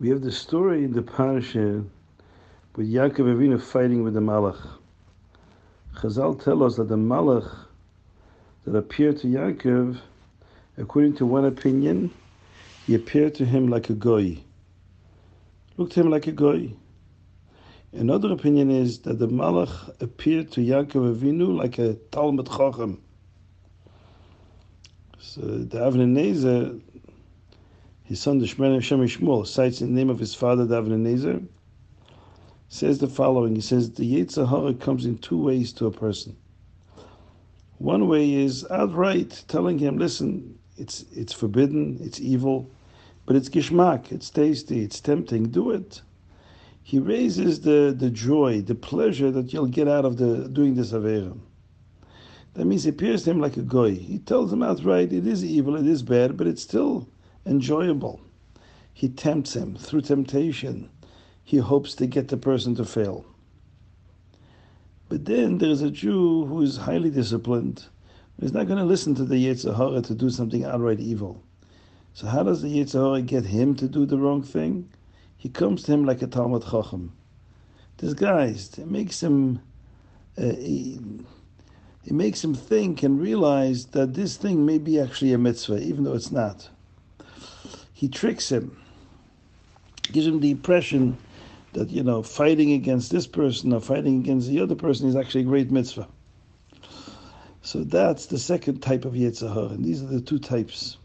We have the story in the parasha with Yaakov Avinu fighting with the Malach. Chazal tell us that the Malach that appeared to Yaakov, according to one opinion, he appeared to him like a goy. Looked to him like a goy. Another opinion is that the Malach appeared to Yaakov Avinu like a Talmud Chacham. So the Avnei his son, the Shemar Shem Shmuel, cites the name of his father, the Avnei Nezer, says the following. He says, the Yetzer comes in two ways to a person. One way is outright telling him, listen, it's, it's forbidden, it's evil, but it's gishmak, it's tasty, it's tempting, do it. He raises the, the joy, the pleasure that you'll get out of the doing this Averim. That means he appears to him like a goy. He tells him outright, it is evil, it is bad, but it's still enjoyable. He tempts him through temptation. He hopes to get the person to fail. But then there's a Jew who is highly disciplined. He's not going to listen to the Yetzer Hara to do something outright evil. So how does the Yetzer Hara get him to do the wrong thing? He comes to him like a Talmud Chacham. Disguised. It makes him... Uh, it makes him think and realize that this thing may be actually a mitzvah, even though it's not he tricks him, gives him the impression that you know fighting against this person or fighting against the other person is actually a great mitzvah. So that's the second type of Yetzer Hara, and these are the two types.